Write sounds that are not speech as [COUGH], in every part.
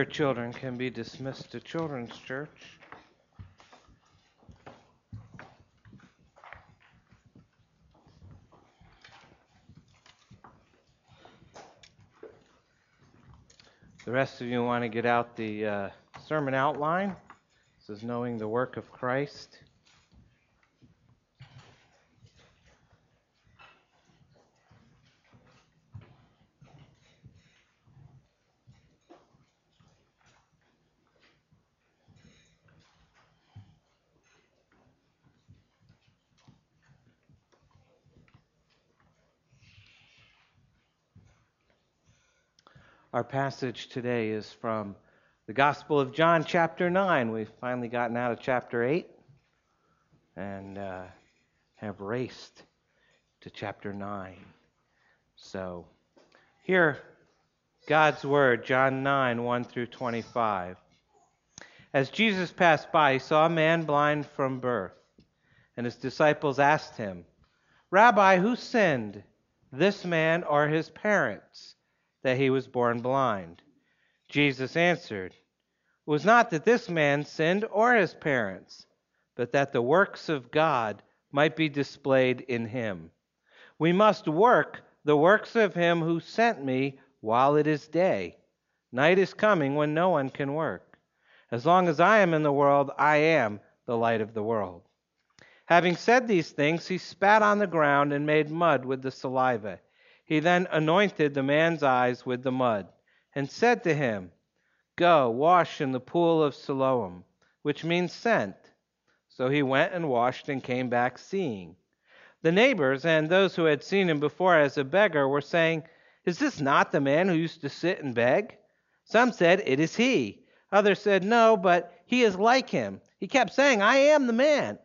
Your children can be dismissed to Children's Church. The rest of you want to get out the uh, sermon outline. This is Knowing the Work of Christ. Our passage today is from the Gospel of John, chapter 9. We've finally gotten out of chapter 8 and uh, have raced to chapter 9. So, here, God's Word, John 9, 1 through 25. As Jesus passed by, he saw a man blind from birth, and his disciples asked him, Rabbi, who sinned, this man or his parents? That he was born blind. Jesus answered, It was not that this man sinned or his parents, but that the works of God might be displayed in him. We must work the works of him who sent me while it is day. Night is coming when no one can work. As long as I am in the world, I am the light of the world. Having said these things, he spat on the ground and made mud with the saliva. He then anointed the man's eyes with the mud, and said to him, Go, wash in the pool of Siloam, which means sent. So he went and washed and came back seeing. The neighbors and those who had seen him before as a beggar were saying, Is this not the man who used to sit and beg? Some said, It is he. Others said, No, but he is like him. He kept saying, I am the man.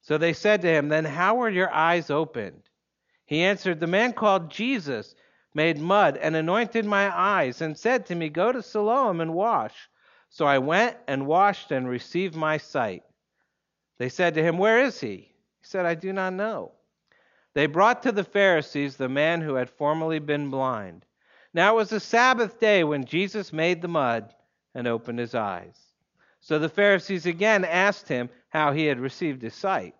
So they said to him, Then how were your eyes opened? He answered, The man called Jesus made mud and anointed my eyes and said to me, Go to Siloam and wash. So I went and washed and received my sight. They said to him, Where is he? He said, I do not know. They brought to the Pharisees the man who had formerly been blind. Now it was the Sabbath day when Jesus made the mud and opened his eyes. So the Pharisees again asked him how he had received his sight.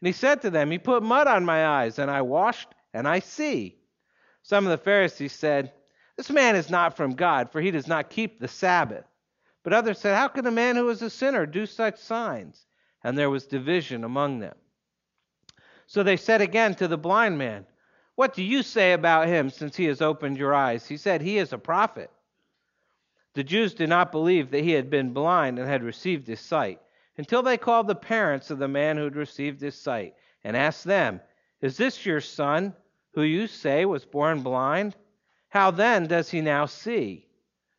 And he said to them, He put mud on my eyes, and I washed, and I see. Some of the Pharisees said, This man is not from God, for he does not keep the Sabbath. But others said, How can a man who is a sinner do such signs? And there was division among them. So they said again to the blind man, What do you say about him since he has opened your eyes? He said, He is a prophet. The Jews did not believe that he had been blind and had received his sight until they called the parents of the man who had received his sight and asked them, Is this your son, who you say was born blind? How then does he now see?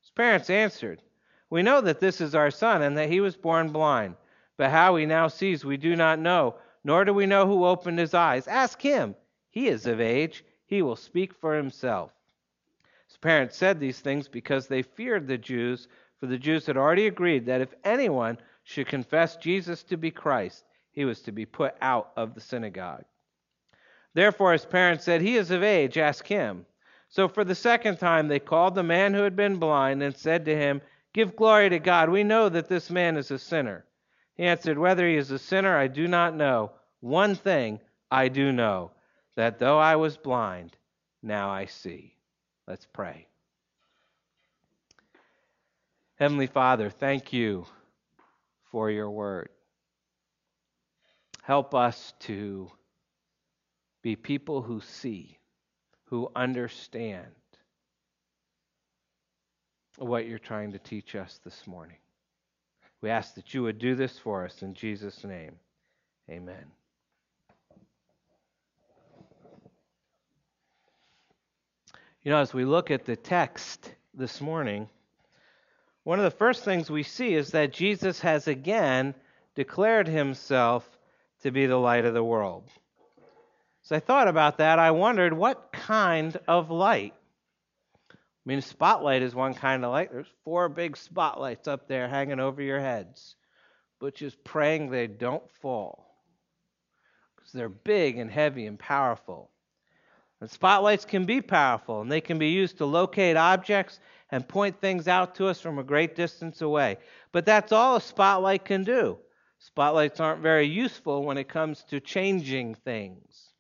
His parents answered, We know that this is our son and that he was born blind, but how he now sees we do not know, nor do we know who opened his eyes. Ask him. He is of age, he will speak for himself. His parents said these things because they feared the Jews, for the Jews had already agreed that if anyone should confess Jesus to be Christ, he was to be put out of the synagogue. Therefore, his parents said, He is of age, ask him. So for the second time, they called the man who had been blind and said to him, Give glory to God. We know that this man is a sinner. He answered, Whether he is a sinner, I do not know. One thing I do know, that though I was blind, now I see. Let's pray. Heavenly Father, thank you for your word. Help us to be people who see, who understand what you're trying to teach us this morning. We ask that you would do this for us in Jesus' name. Amen. You know, as we look at the text this morning, one of the first things we see is that Jesus has again declared himself to be the light of the world. So I thought about that, I wondered what kind of light? I mean, spotlight is one kind of light. There's four big spotlights up there hanging over your heads, but just praying they don't fall because they're big and heavy and powerful. And spotlights can be powerful, and they can be used to locate objects and point things out to us from a great distance away. But that's all a spotlight can do. Spotlights aren't very useful when it comes to changing things.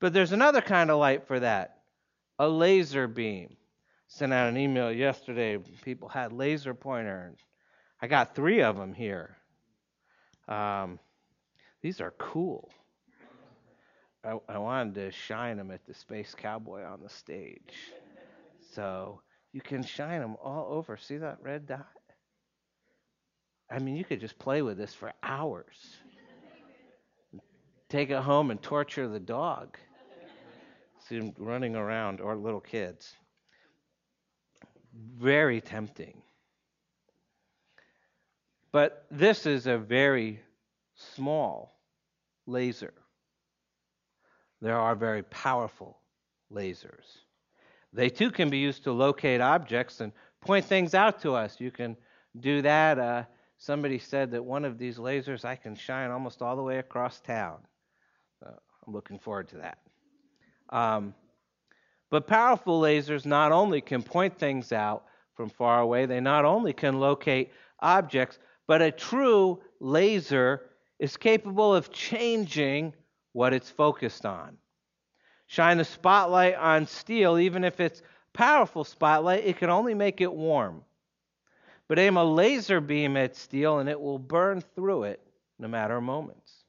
But there's another kind of light for that a laser beam. Sent out an email yesterday. People had laser pointers. I got three of them here. Um, these are cool. I, I wanted to shine them at the Space Cowboy on the stage. So you can shine them all over. See that red dot? I mean, you could just play with this for hours. Take it home and torture the dog. See them running around, or little kids. Very tempting. But this is a very small laser. There are very powerful lasers. They too can be used to locate objects and point things out to us. You can do that. Uh, somebody said that one of these lasers I can shine almost all the way across town. I'm looking forward to that. Um, but powerful lasers not only can point things out from far away, they not only can locate objects, but a true laser is capable of changing what it's focused on. Shine the spotlight on steel, even if it's powerful spotlight, it can only make it warm. But aim a laser beam at steel and it will burn through it no matter moments.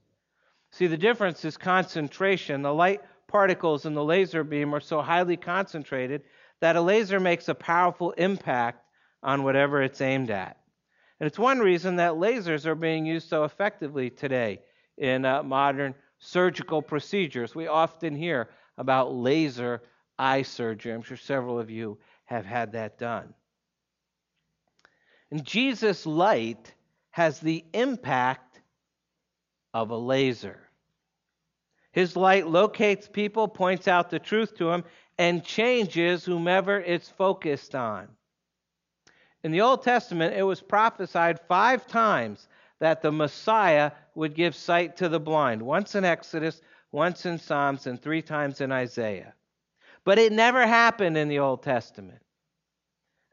See, the difference is concentration. The light particles in the laser beam are so highly concentrated that a laser makes a powerful impact on whatever it's aimed at. And it's one reason that lasers are being used so effectively today in uh, modern surgical procedures. We often hear about laser eye surgery. I'm sure several of you have had that done. And Jesus' light has the impact of a laser. His light locates people, points out the truth to them, and changes whomever it's focused on. In the Old Testament, it was prophesied five times that the Messiah would give sight to the blind once in Exodus, once in Psalms, and three times in Isaiah. But it never happened in the Old Testament.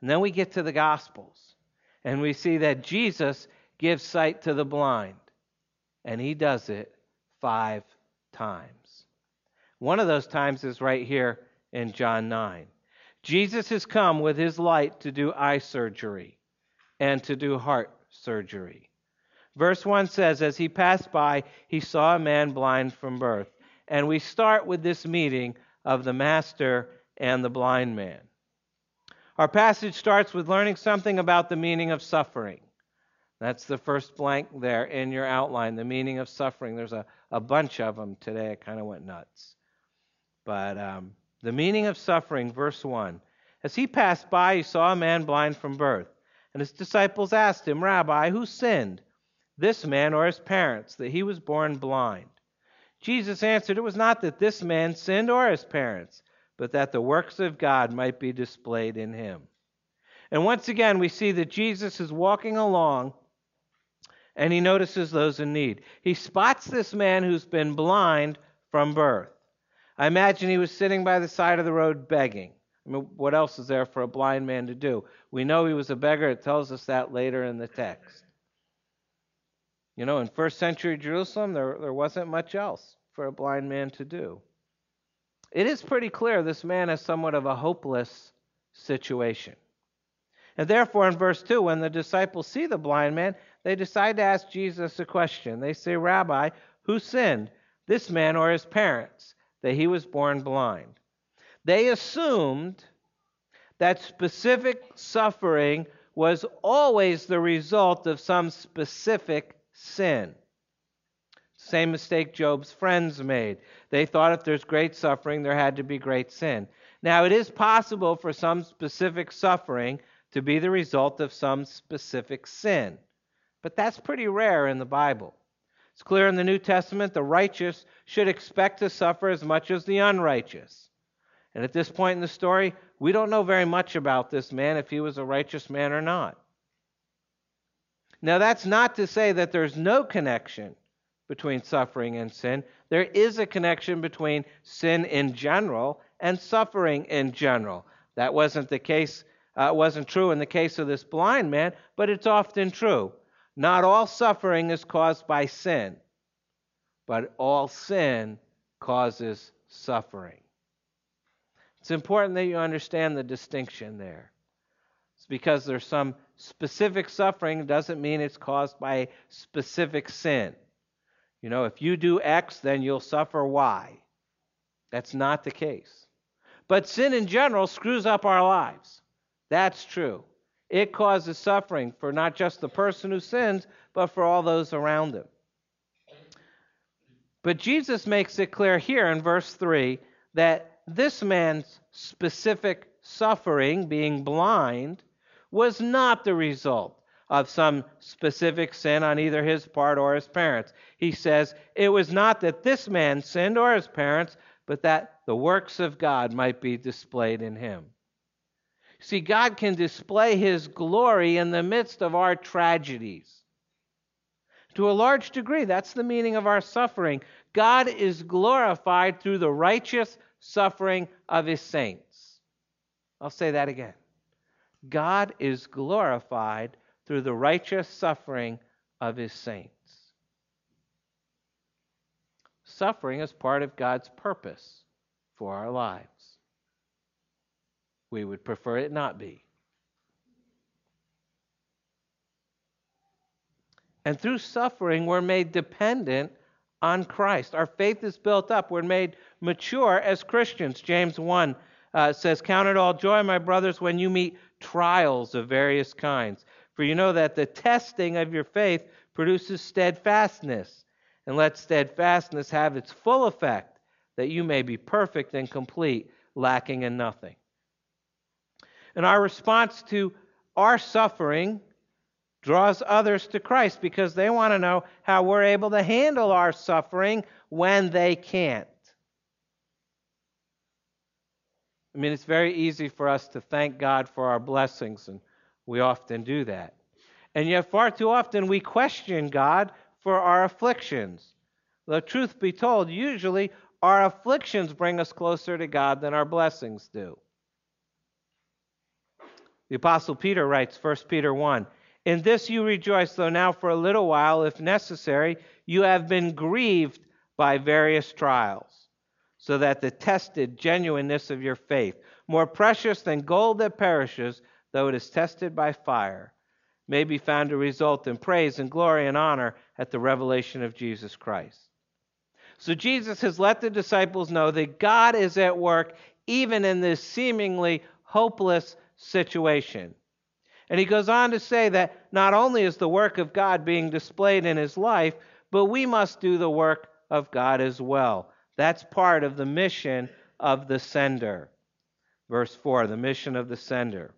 And then we get to the Gospels, and we see that Jesus gives sight to the blind, and he does it five times. One of those times is right here in John 9. Jesus has come with his light to do eye surgery and to do heart surgery. Verse 1 says, As he passed by, he saw a man blind from birth. And we start with this meeting of the master and the blind man. Our passage starts with learning something about the meaning of suffering. That's the first blank there in your outline, the meaning of suffering. There's a, a bunch of them today. I kind of went nuts. But um, the meaning of suffering, verse 1. As he passed by, he saw a man blind from birth. And his disciples asked him, Rabbi, who sinned, this man or his parents, that he was born blind? Jesus answered, It was not that this man sinned or his parents, but that the works of God might be displayed in him. And once again, we see that Jesus is walking along and he notices those in need. He spots this man who's been blind from birth. I imagine he was sitting by the side of the road begging. I mean, what else is there for a blind man to do? We know he was a beggar. It tells us that later in the text. You know, in first century Jerusalem, there, there wasn't much else for a blind man to do. It is pretty clear this man is somewhat of a hopeless situation. And therefore, in verse 2, when the disciples see the blind man, they decide to ask Jesus a question. They say, Rabbi, who sinned, this man or his parents, that he was born blind? They assumed that specific suffering was always the result of some specific sin. Same mistake Job's friends made. They thought if there's great suffering, there had to be great sin. Now, it is possible for some specific suffering to be the result of some specific sin. But that's pretty rare in the Bible. It's clear in the New Testament the righteous should expect to suffer as much as the unrighteous. And at this point in the story, we don't know very much about this man, if he was a righteous man or not. Now, that's not to say that there's no connection between suffering and sin. There is a connection between sin in general and suffering in general. That wasn't the case, uh, wasn't true in the case of this blind man, but it's often true. Not all suffering is caused by sin, but all sin causes suffering. It's important that you understand the distinction there. It's because there's some specific suffering doesn't mean it's caused by specific sin. You know, if you do X, then you'll suffer Y. That's not the case. But sin in general screws up our lives. That's true. It causes suffering for not just the person who sins, but for all those around him. But Jesus makes it clear here in verse 3 that this man's specific suffering, being blind, was not the result of some specific sin on either his part or his parents. He says, It was not that this man sinned or his parents, but that the works of God might be displayed in him. See, God can display his glory in the midst of our tragedies. To a large degree, that's the meaning of our suffering. God is glorified through the righteous suffering of his saints. I'll say that again. God is glorified through the righteous suffering of his saints. Suffering is part of God's purpose for our lives. We would prefer it not be. And through suffering, we're made dependent on Christ. Our faith is built up. We're made mature as Christians. James 1 uh, says, Count it all joy, my brothers, when you meet trials of various kinds. For you know that the testing of your faith produces steadfastness. And let steadfastness have its full effect, that you may be perfect and complete, lacking in nothing. And our response to our suffering draws others to Christ because they want to know how we're able to handle our suffering when they can't. I mean, it's very easy for us to thank God for our blessings, and we often do that. And yet, far too often, we question God for our afflictions. The truth be told, usually our afflictions bring us closer to God than our blessings do. The Apostle Peter writes, 1 Peter 1 In this you rejoice, though now for a little while, if necessary, you have been grieved by various trials so that the tested genuineness of your faith, more precious than gold that perishes, though it is tested by fire, may be found to result in praise and glory and honor at the revelation of Jesus Christ. So Jesus has let the disciples know that God is at work even in this seemingly hopeless situation. And he goes on to say that not only is the work of God being displayed in his life, but we must do the work of God as well. That's part of the mission of the sender. Verse 4 the mission of the sender.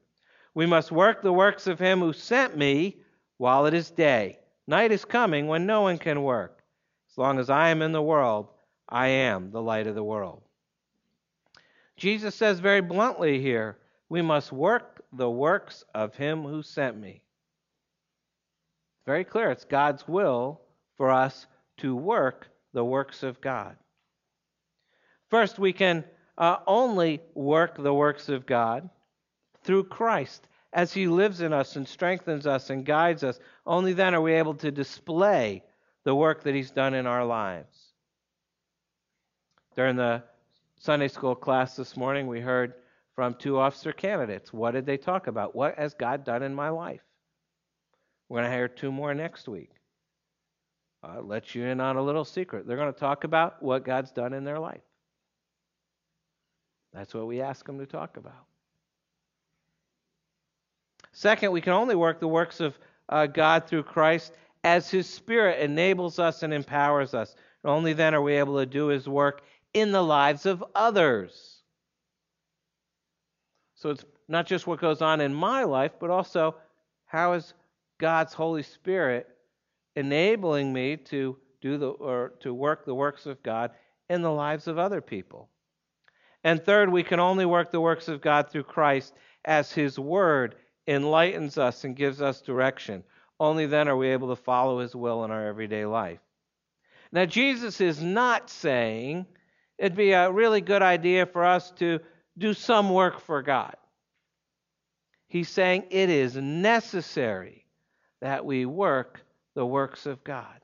We must work the works of him who sent me while it is day. Night is coming when no one can work. As long as I am in the world, I am the light of the world. Jesus says very bluntly here we must work the works of him who sent me. Very clear. It's God's will for us to work the works of God. First, we can uh, only work the works of God through Christ as He lives in us and strengthens us and guides us. Only then are we able to display the work that He's done in our lives. During the Sunday school class this morning, we heard from two officer candidates. What did they talk about? What has God done in my life? We're going to hear two more next week. I'll let you in on a little secret. They're going to talk about what God's done in their life. That's what we ask them to talk about. Second, we can only work the works of uh, God through Christ as His Spirit enables us and empowers us. And only then are we able to do His work in the lives of others. So it's not just what goes on in my life, but also how is God's Holy Spirit enabling me to do the or to work the works of God in the lives of other people. And third, we can only work the works of God through Christ as His Word enlightens us and gives us direction. Only then are we able to follow His will in our everyday life. Now, Jesus is not saying it'd be a really good idea for us to do some work for God. He's saying it is necessary that we work the works of God.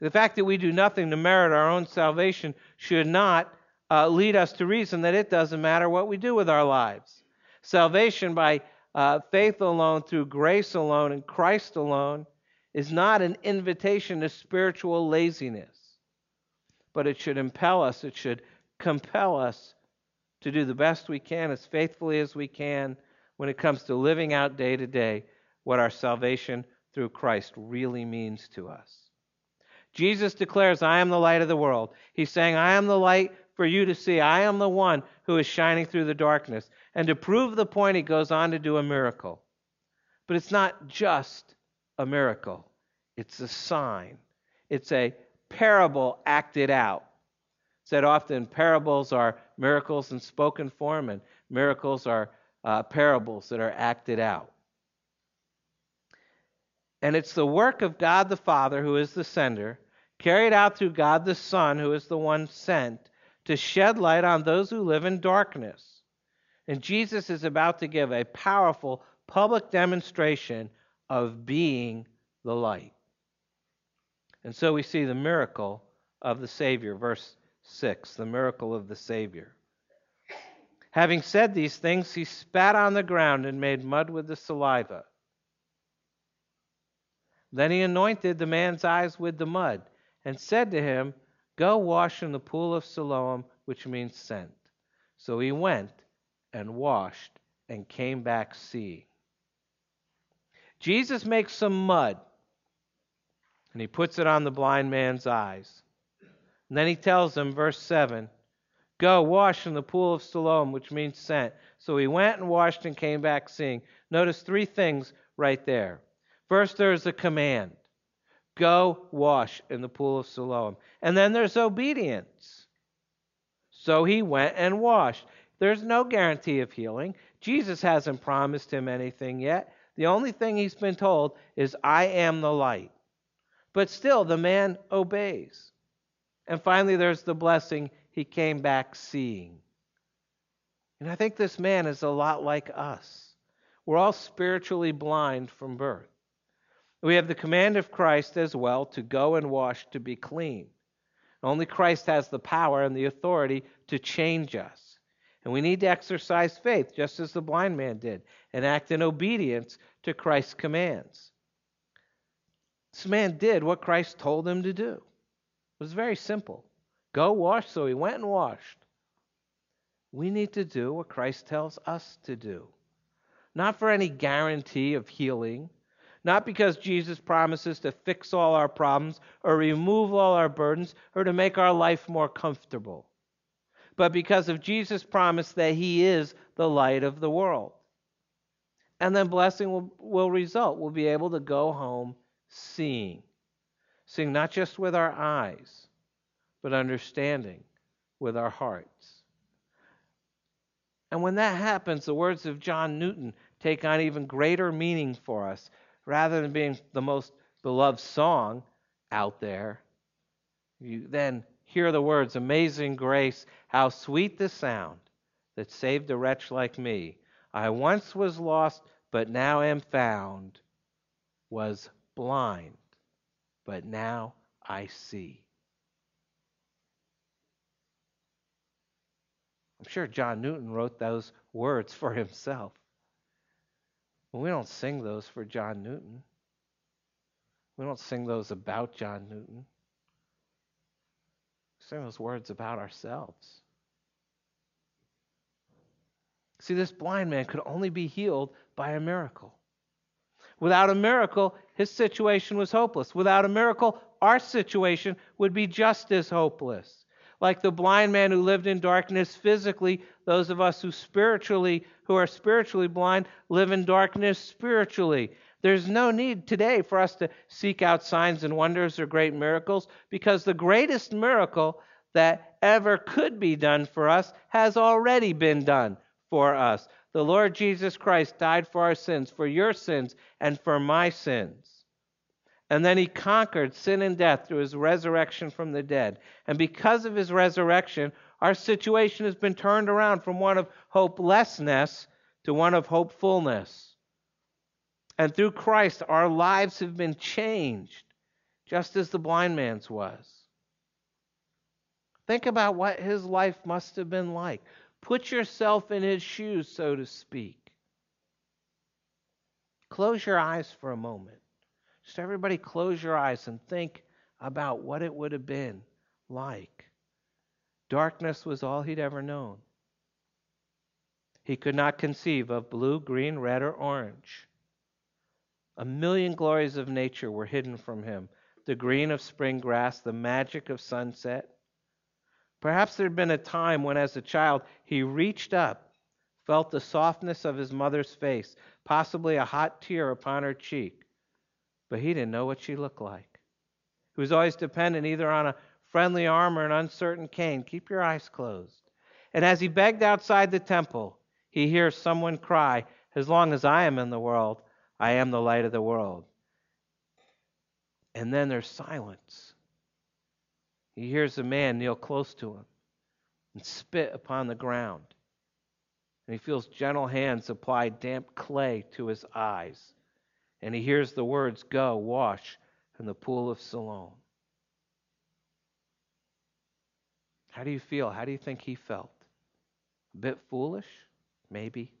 The fact that we do nothing to merit our own salvation should not uh, lead us to reason that it doesn't matter what we do with our lives. Salvation by uh, faith alone, through grace alone, and Christ alone is not an invitation to spiritual laziness, but it should impel us, it should compel us to do the best we can, as faithfully as we can, when it comes to living out day to day what our salvation through Christ really means to us. Jesus declares, I am the light of the world. He's saying, I am the light for you to see. I am the one who is shining through the darkness. And to prove the point, he goes on to do a miracle. But it's not just a miracle, it's a sign, it's a parable acted out. Said often, parables are miracles in spoken form, and miracles are uh, parables that are acted out. And it's the work of God the Father, who is the sender, carried out through God the Son, who is the one sent, to shed light on those who live in darkness. And Jesus is about to give a powerful public demonstration of being the light. And so we see the miracle of the Savior, verse 6, the miracle of the Savior. Having said these things, he spat on the ground and made mud with the saliva. Then he anointed the man's eyes with the mud and said to him, Go wash in the pool of Siloam, which means sent. So he went and washed and came back seeing. Jesus makes some mud and he puts it on the blind man's eyes. And then he tells him, verse 7, Go wash in the pool of Siloam, which means sent. So he went and washed and came back seeing. Notice three things right there. First, there's a command go wash in the pool of Siloam. And then there's obedience. So he went and washed. There's no guarantee of healing. Jesus hasn't promised him anything yet. The only thing he's been told is, I am the light. But still, the man obeys. And finally, there's the blessing he came back seeing. And I think this man is a lot like us. We're all spiritually blind from birth. We have the command of Christ as well to go and wash to be clean. Only Christ has the power and the authority to change us. And we need to exercise faith, just as the blind man did, and act in obedience to Christ's commands. This man did what Christ told him to do. It was very simple go wash, so he went and washed. We need to do what Christ tells us to do, not for any guarantee of healing not because Jesus promises to fix all our problems or remove all our burdens or to make our life more comfortable, but because of Jesus' promise that He is the light of the world. And then blessing will, will result. We'll be able to go home seeing. Seeing not just with our eyes, but understanding with our hearts. And when that happens, the words of John Newton take on even greater meaning for us rather than being the most beloved song out there, you then hear the words Amazing grace, how sweet the sound that saved a wretch like me. I once was lost, but now am found, was blind, but now I see. I'm sure John Newton wrote those words for himself. Well, we don't sing those for John Newton. We don't sing those about John Newton. We sing those words about ourselves. See, this blind man could only be healed by a miracle. Without a miracle, his situation was hopeless. Without a miracle, our situation would be just as hopeless. Like the blind man who lived in darkness physically, those of us who spiritually who are spiritually blind live in darkness spiritually. There's no need today for us to seek out signs and wonders or great miracles because the greatest miracle that ever could be done for us has already been done for us. The Lord Jesus Christ died for our sins, for your sins, and for my sins. And then he conquered sin and death through his resurrection from the dead. And because of his resurrection, our situation has been turned around from one of hopelessness to one of hopefulness. And through Christ, our lives have been changed, just as the blind man's was. Think about what his life must have been like. Put yourself in his shoes, so to speak. Close your eyes for a moment. Just everybody close your eyes and think about what it would have been like. Darkness was all he'd ever known. He could not conceive of blue, green, red, or orange. A million glories of nature were hidden from him the green of spring grass, the magic of sunset. Perhaps there had been a time when, as a child, he reached up, felt the softness of his mother's face, possibly a hot tear upon her cheek, but he didn't know what she looked like. He was always dependent either on a friendly arm or an uncertain cane. Keep your eyes closed. And as he begged outside the temple, he hears someone cry, As long as I am in the world, I am the light of the world. And then there's silence. He hears a man kneel close to him and spit upon the ground. And he feels gentle hands apply damp clay to his eyes and he hears the words, Go, wash in the pool of Siloam. How do you feel? How do you think he felt? A bit foolish? Maybe.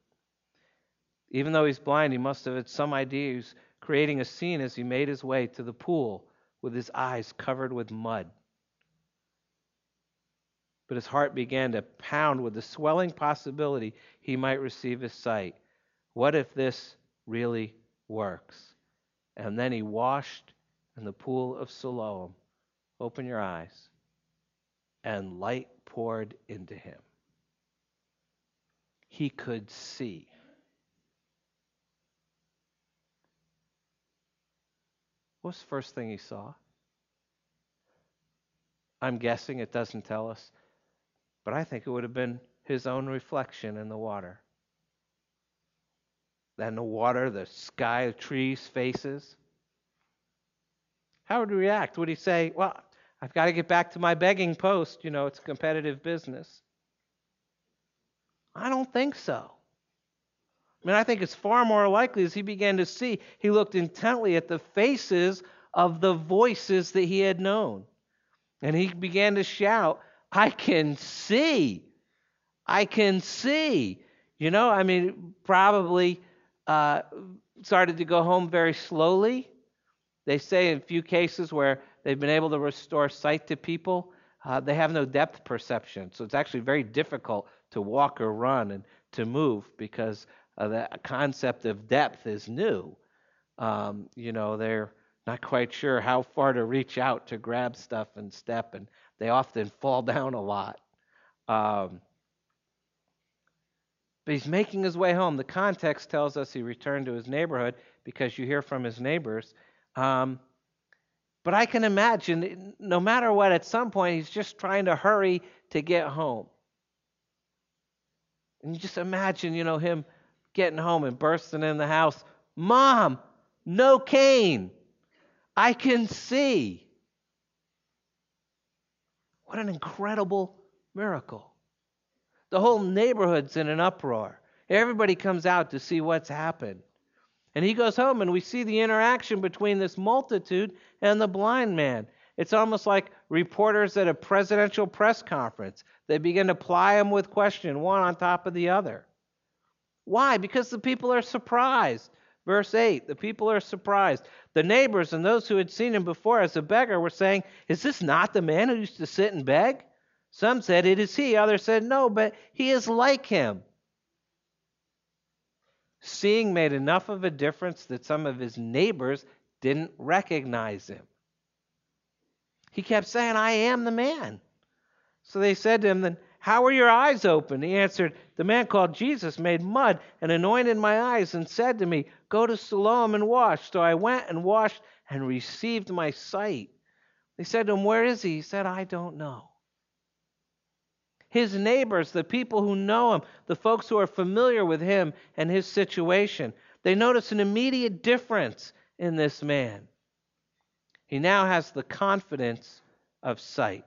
Even though he's blind, he must have had some idea he was creating a scene as he made his way to the pool with his eyes covered with mud. But his heart began to pound with the swelling possibility he might receive his sight. What if this really works. And then he washed in the pool of Siloam. Open your eyes. And light poured into him. He could see. What was the first thing he saw? I'm guessing it doesn't tell us, but I think it would have been his own reflection in the water than the water, the sky, the trees, faces? How would he react? Would he say, Well, I've got to get back to my begging post. You know, it's a competitive business. I don't think so. I mean, I think it's far more likely as he began to see, he looked intently at the faces of the voices that he had known. And he began to shout, I can see. I can see. You know, I mean, probably uh, started to go home very slowly. They say in a few cases where they've been able to restore sight to people, uh, they have no depth perception. So it's actually very difficult to walk or run and to move because uh, the concept of depth is new. Um, you know, they're not quite sure how far to reach out to grab stuff and step, and they often fall [LAUGHS] down a lot. Um, but he's making his way home. The context tells us he returned to his neighborhood because you hear from his neighbors. Um, but I can imagine, no matter what, at some point he's just trying to hurry to get home. And you just imagine, you know, him getting home and bursting in the house. Mom, no cane. I can see. What an incredible miracle. The whole neighborhood's in an uproar. Everybody comes out to see what's happened. And he goes home, and we see the interaction between this multitude and the blind man. It's almost like reporters at a presidential press conference. They begin to ply him with questions, one on top of the other. Why? Because the people are surprised. Verse 8 the people are surprised. The neighbors and those who had seen him before as a beggar were saying, Is this not the man who used to sit and beg? Some said, It is he. Others said, No, but he is like him. Seeing made enough of a difference that some of his neighbors didn't recognize him. He kept saying, I am the man. So they said to him, Then how were your eyes open? He answered, The man called Jesus made mud and anointed my eyes and said to me, Go to Siloam and wash. So I went and washed and received my sight. They said to him, Where is he? He said, I don't know his neighbors, the people who know him, the folks who are familiar with him and his situation. They notice an immediate difference in this man. He now has the confidence of sight.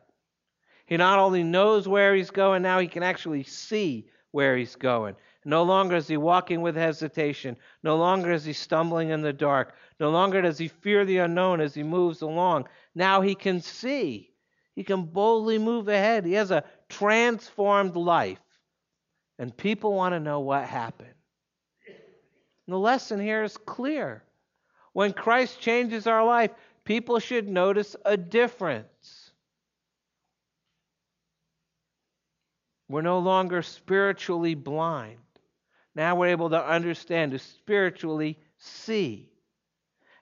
He not only knows where he's going, now he can actually see where he's going. No longer is he walking with hesitation. No longer is he stumbling in the dark. No longer does he fear the unknown as he moves along. Now he can see. He can boldly move ahead. He has a transformed life. And people want to know what happened. And the lesson here is clear. When Christ changes our life, people should notice a difference. We're no longer spiritually blind. Now we're able to understand, to spiritually see.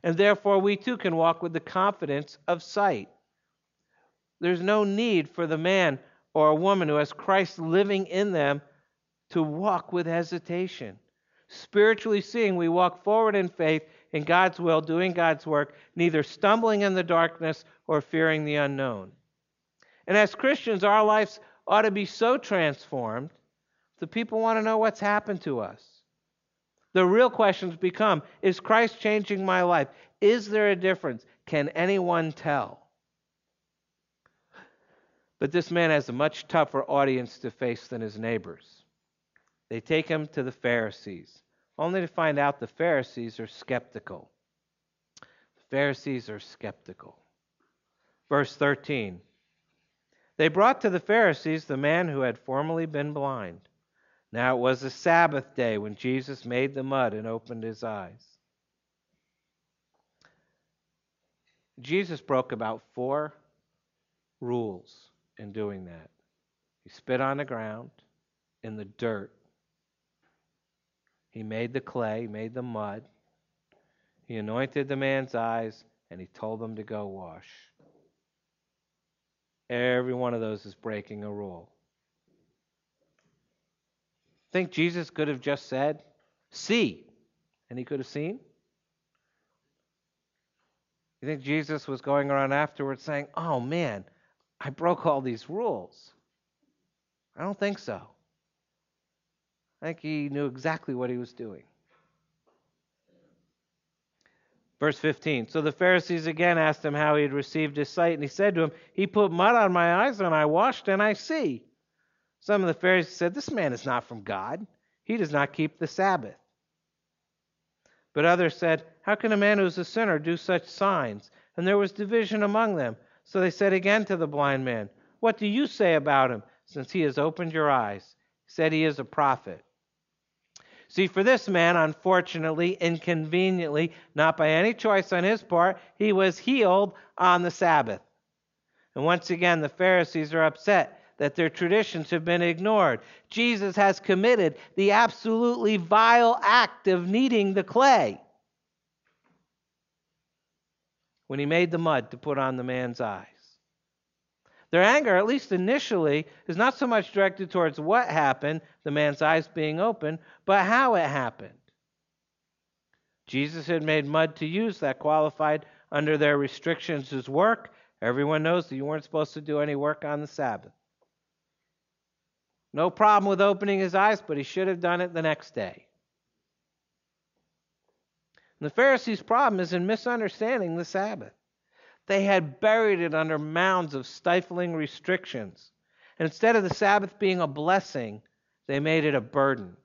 And therefore, we too can walk with the confidence of sight. There's no need for the man or a woman who has Christ living in them to walk with hesitation. Spiritually seeing, we walk forward in faith in God's will, doing God's work, neither stumbling in the darkness or fearing the unknown. And as Christians, our lives ought to be so transformed the people want to know what's happened to us. The real questions become Is Christ changing my life? Is there a difference? Can anyone tell? But this man has a much tougher audience to face than his neighbors. They take him to the Pharisees, only to find out the Pharisees are skeptical. The Pharisees are skeptical. Verse 13 They brought to the Pharisees the man who had formerly been blind. Now it was a Sabbath day when Jesus made the mud and opened his eyes. Jesus broke about four rules in doing that. He spit on the ground, in the dirt. He made the clay, made the mud. He anointed the man's eyes, and he told them to go wash. Every one of those is breaking a rule. Think Jesus could have just said, See, and he could have seen? You think Jesus was going around afterwards saying, Oh man, I broke all these rules? I don't think so. I think he knew exactly what he was doing. Verse 15. So the Pharisees again asked him how he had received his sight, and he said to him, He put mud on my eyes, and I washed, and I see. Some of the Pharisees said, This man is not from God. He does not keep the Sabbath. But others said, How can a man who is a sinner do such signs? And there was division among them. So they said again to the blind man, What do you say about him, since he has opened your eyes? He said he is a prophet. See, for this man, unfortunately, inconveniently, not by any choice on his part, he was healed on the Sabbath. And once again, the Pharisees are upset that their traditions have been ignored. Jesus has committed the absolutely vile act of kneading the clay when he made the mud to put on the man's eyes. Their anger, at least initially, is not so much directed towards what happened, the man's eyes being open, but how it happened. Jesus had made mud to use that qualified under their restrictions as work. Everyone knows that you weren't supposed to do any work on the Sabbath. No problem with opening his eyes, but he should have done it the next day. And the Pharisees' problem is in misunderstanding the Sabbath. They had buried it under mounds of stifling restrictions. And instead of the Sabbath being a blessing, they made it a burden.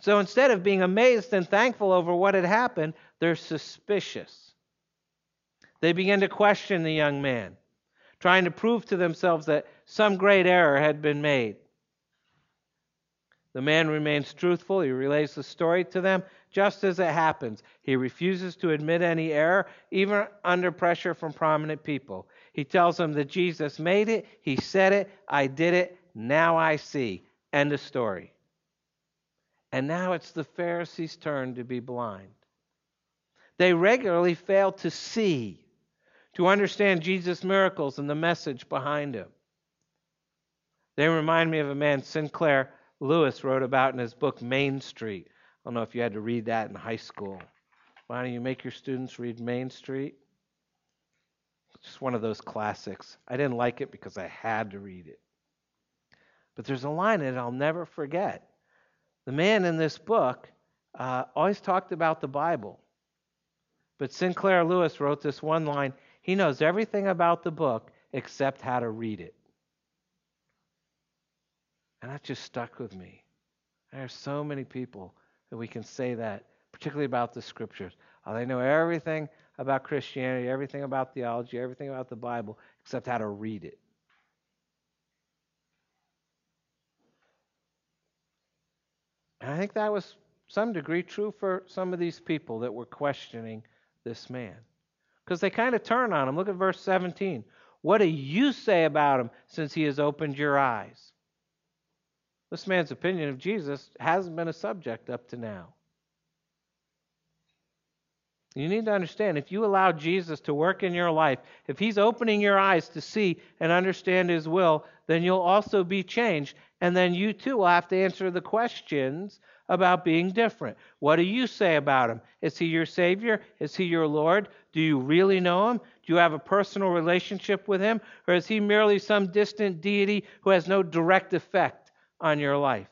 So instead of being amazed and thankful over what had happened, they're suspicious. They begin to question the young man, trying to prove to themselves that some great error had been made. The man remains truthful. He relays the story to them just as it happens. He refuses to admit any error, even under pressure from prominent people. He tells them that Jesus made it, He said it, I did it, now I see. End of story. And now it's the Pharisees' turn to be blind. They regularly fail to see, to understand Jesus' miracles and the message behind him. They remind me of a man, Sinclair Lewis wrote about in his book Main Street. I don't know if you had to read that in high school. Why don't you make your students read Main Street? It's just one of those classics. I didn't like it because I had to read it. But there's a line in it I'll never forget. The man in this book uh, always talked about the Bible. But Sinclair Lewis wrote this one line He knows everything about the book except how to read it. And that just stuck with me. There are so many people that we can say that, particularly about the scriptures. Oh, they know everything about Christianity, everything about theology, everything about the Bible, except how to read it. And I think that was some degree true for some of these people that were questioning this man. Because they kind of turn on him. Look at verse 17. What do you say about him since he has opened your eyes? This man's opinion of Jesus hasn't been a subject up to now. You need to understand if you allow Jesus to work in your life, if he's opening your eyes to see and understand his will, then you'll also be changed. And then you too will have to answer the questions about being different. What do you say about him? Is he your Savior? Is he your Lord? Do you really know him? Do you have a personal relationship with him? Or is he merely some distant deity who has no direct effect on your life?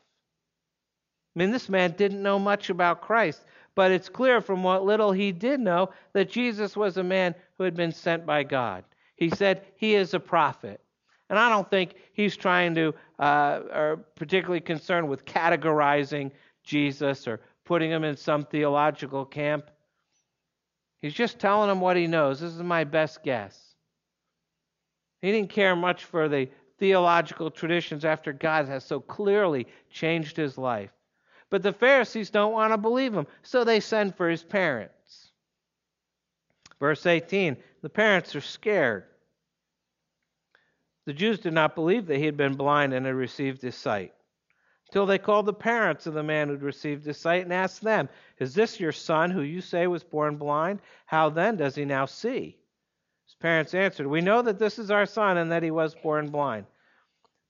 I mean, this man didn't know much about Christ, but it's clear from what little he did know that Jesus was a man who had been sent by God. He said he is a prophet. And I don't think he's trying to, uh, or particularly concerned with categorizing Jesus or putting him in some theological camp. He's just telling him what he knows. This is my best guess. He didn't care much for the theological traditions after God has so clearly changed his life. But the Pharisees don't want to believe him, so they send for his parents. Verse 18 the parents are scared. The Jews did not believe that he had been blind and had received his sight till they called the parents of the man who'd received his sight and asked them, Is this your son who you say was born blind? How then does he now see? His parents answered, We know that this is our son and that he was born blind.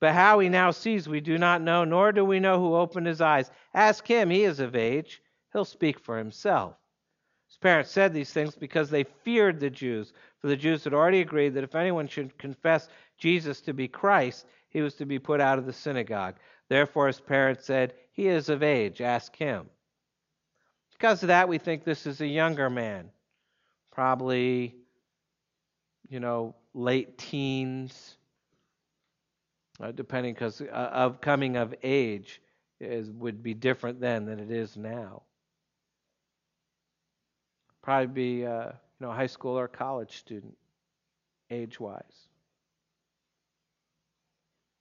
But how he now sees we do not know, nor do we know who opened his eyes. Ask him, he is of age. He'll speak for himself. His parents said these things because they feared the Jews, for the Jews had already agreed that if anyone should confess Jesus to be Christ, he was to be put out of the synagogue. Therefore, his parents said, He is of age, ask him. Because of that, we think this is a younger man, probably, you know, late teens, uh, depending, because uh, of coming of age is, would be different then than it is now. Probably be, uh, you know, high school or college student, age wise.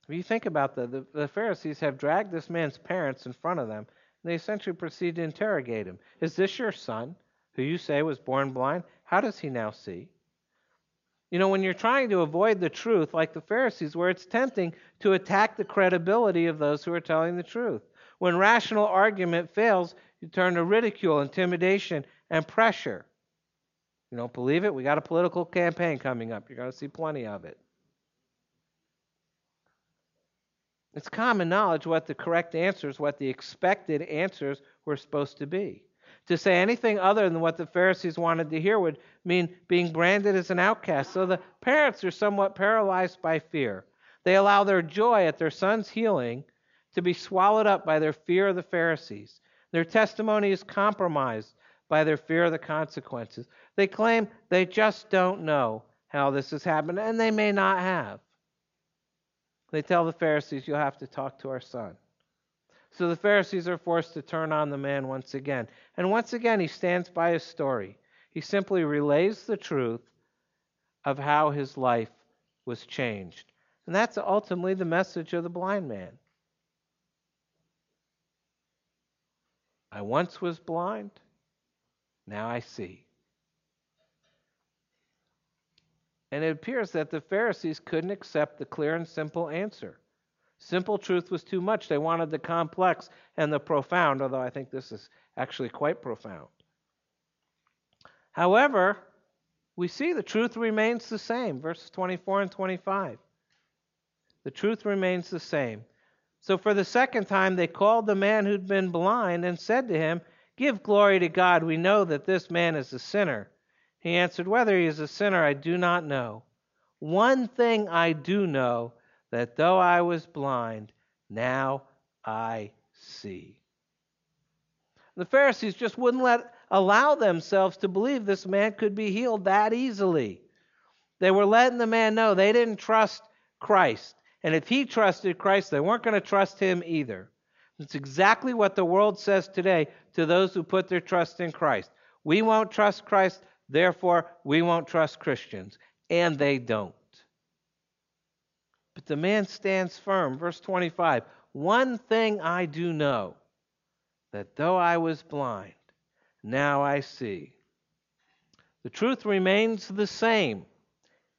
If you think about that, the, the Pharisees have dragged this man's parents in front of them, and they essentially proceed to interrogate him. Is this your son, who you say was born blind? How does he now see? You know, when you're trying to avoid the truth, like the Pharisees, where it's tempting to attack the credibility of those who are telling the truth. When rational argument fails, you turn to ridicule, intimidation, and pressure. You don't believe it? We got a political campaign coming up. You're going to see plenty of it. It's common knowledge what the correct answers, what the expected answers were supposed to be. To say anything other than what the Pharisees wanted to hear would mean being branded as an outcast. So the parents are somewhat paralyzed by fear. They allow their joy at their son's healing to be swallowed up by their fear of the Pharisees. Their testimony is compromised by their fear of the consequences. They claim they just don't know how this has happened, and they may not have. They tell the Pharisees, You'll have to talk to our son. So the Pharisees are forced to turn on the man once again. And once again, he stands by his story. He simply relays the truth of how his life was changed. And that's ultimately the message of the blind man. I once was blind, now I see. And it appears that the Pharisees couldn't accept the clear and simple answer. Simple truth was too much. They wanted the complex and the profound, although I think this is actually quite profound. However, we see the truth remains the same. Verses 24 and 25. The truth remains the same. So for the second time, they called the man who'd been blind and said to him, Give glory to God. We know that this man is a sinner. He answered, Whether he is a sinner, I do not know. One thing I do know, that though I was blind, now I see. The Pharisees just wouldn't let allow themselves to believe this man could be healed that easily. They were letting the man know they didn't trust Christ. And if he trusted Christ, they weren't going to trust him either. It's exactly what the world says today to those who put their trust in Christ. We won't trust Christ, therefore, we won't trust Christians. And they don't. But the man stands firm. Verse 25 One thing I do know, that though I was blind, now I see. The truth remains the same,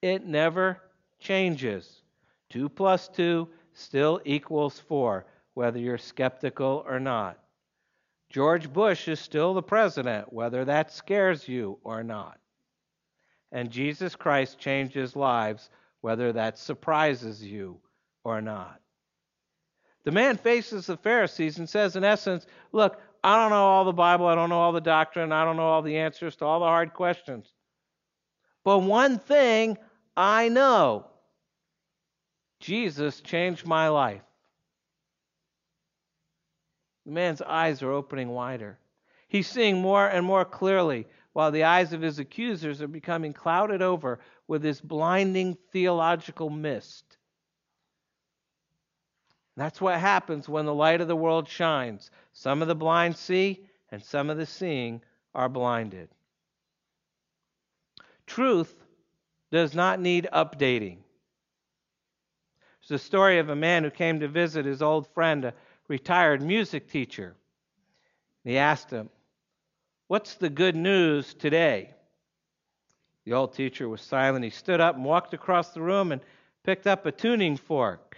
it never changes. 2 plus 2 still equals 4, whether you're skeptical or not. George Bush is still the president, whether that scares you or not. And Jesus Christ changes lives, whether that surprises you or not. The man faces the Pharisees and says, in essence, Look, I don't know all the Bible, I don't know all the doctrine, I don't know all the answers to all the hard questions. But one thing I know Jesus changed my life. The man's eyes are opening wider. He's seeing more and more clearly, while the eyes of his accusers are becoming clouded over with this blinding theological mist. That's what happens when the light of the world shines. Some of the blind see, and some of the seeing are blinded. Truth does not need updating. There's a story of a man who came to visit his old friend, a retired music teacher. He asked him, What's the good news today? The old teacher was silent. He stood up and walked across the room and picked up a tuning fork.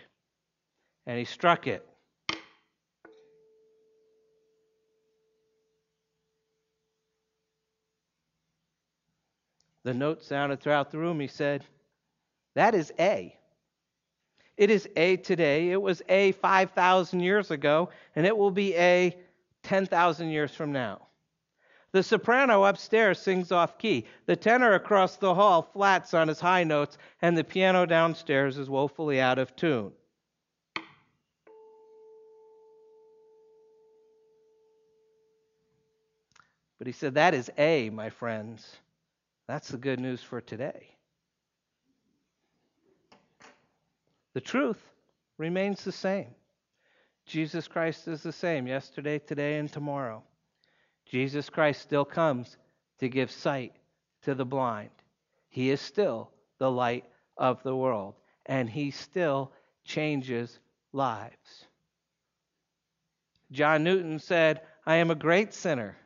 And he struck it. The note sounded throughout the room. He said, That is A. It is A today. It was A 5,000 years ago, and it will be A 10,000 years from now. The soprano upstairs sings off key. The tenor across the hall flats on his high notes, and the piano downstairs is woefully out of tune. But he said, That is A, my friends. That's the good news for today. The truth remains the same. Jesus Christ is the same yesterday, today, and tomorrow. Jesus Christ still comes to give sight to the blind. He is still the light of the world, and he still changes lives. John Newton said, I am a great sinner,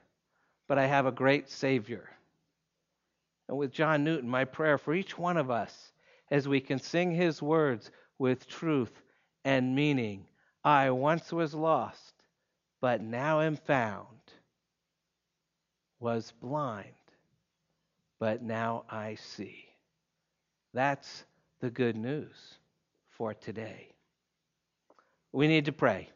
but I have a great Savior. And with John Newton, my prayer for each one of us as we can sing his words with truth and meaning. I once was lost, but now am found. Was blind, but now I see. That's the good news for today. We need to pray.